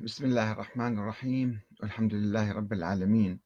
بسم الله الرحمن الرحيم. والحمد لله رب العالمين.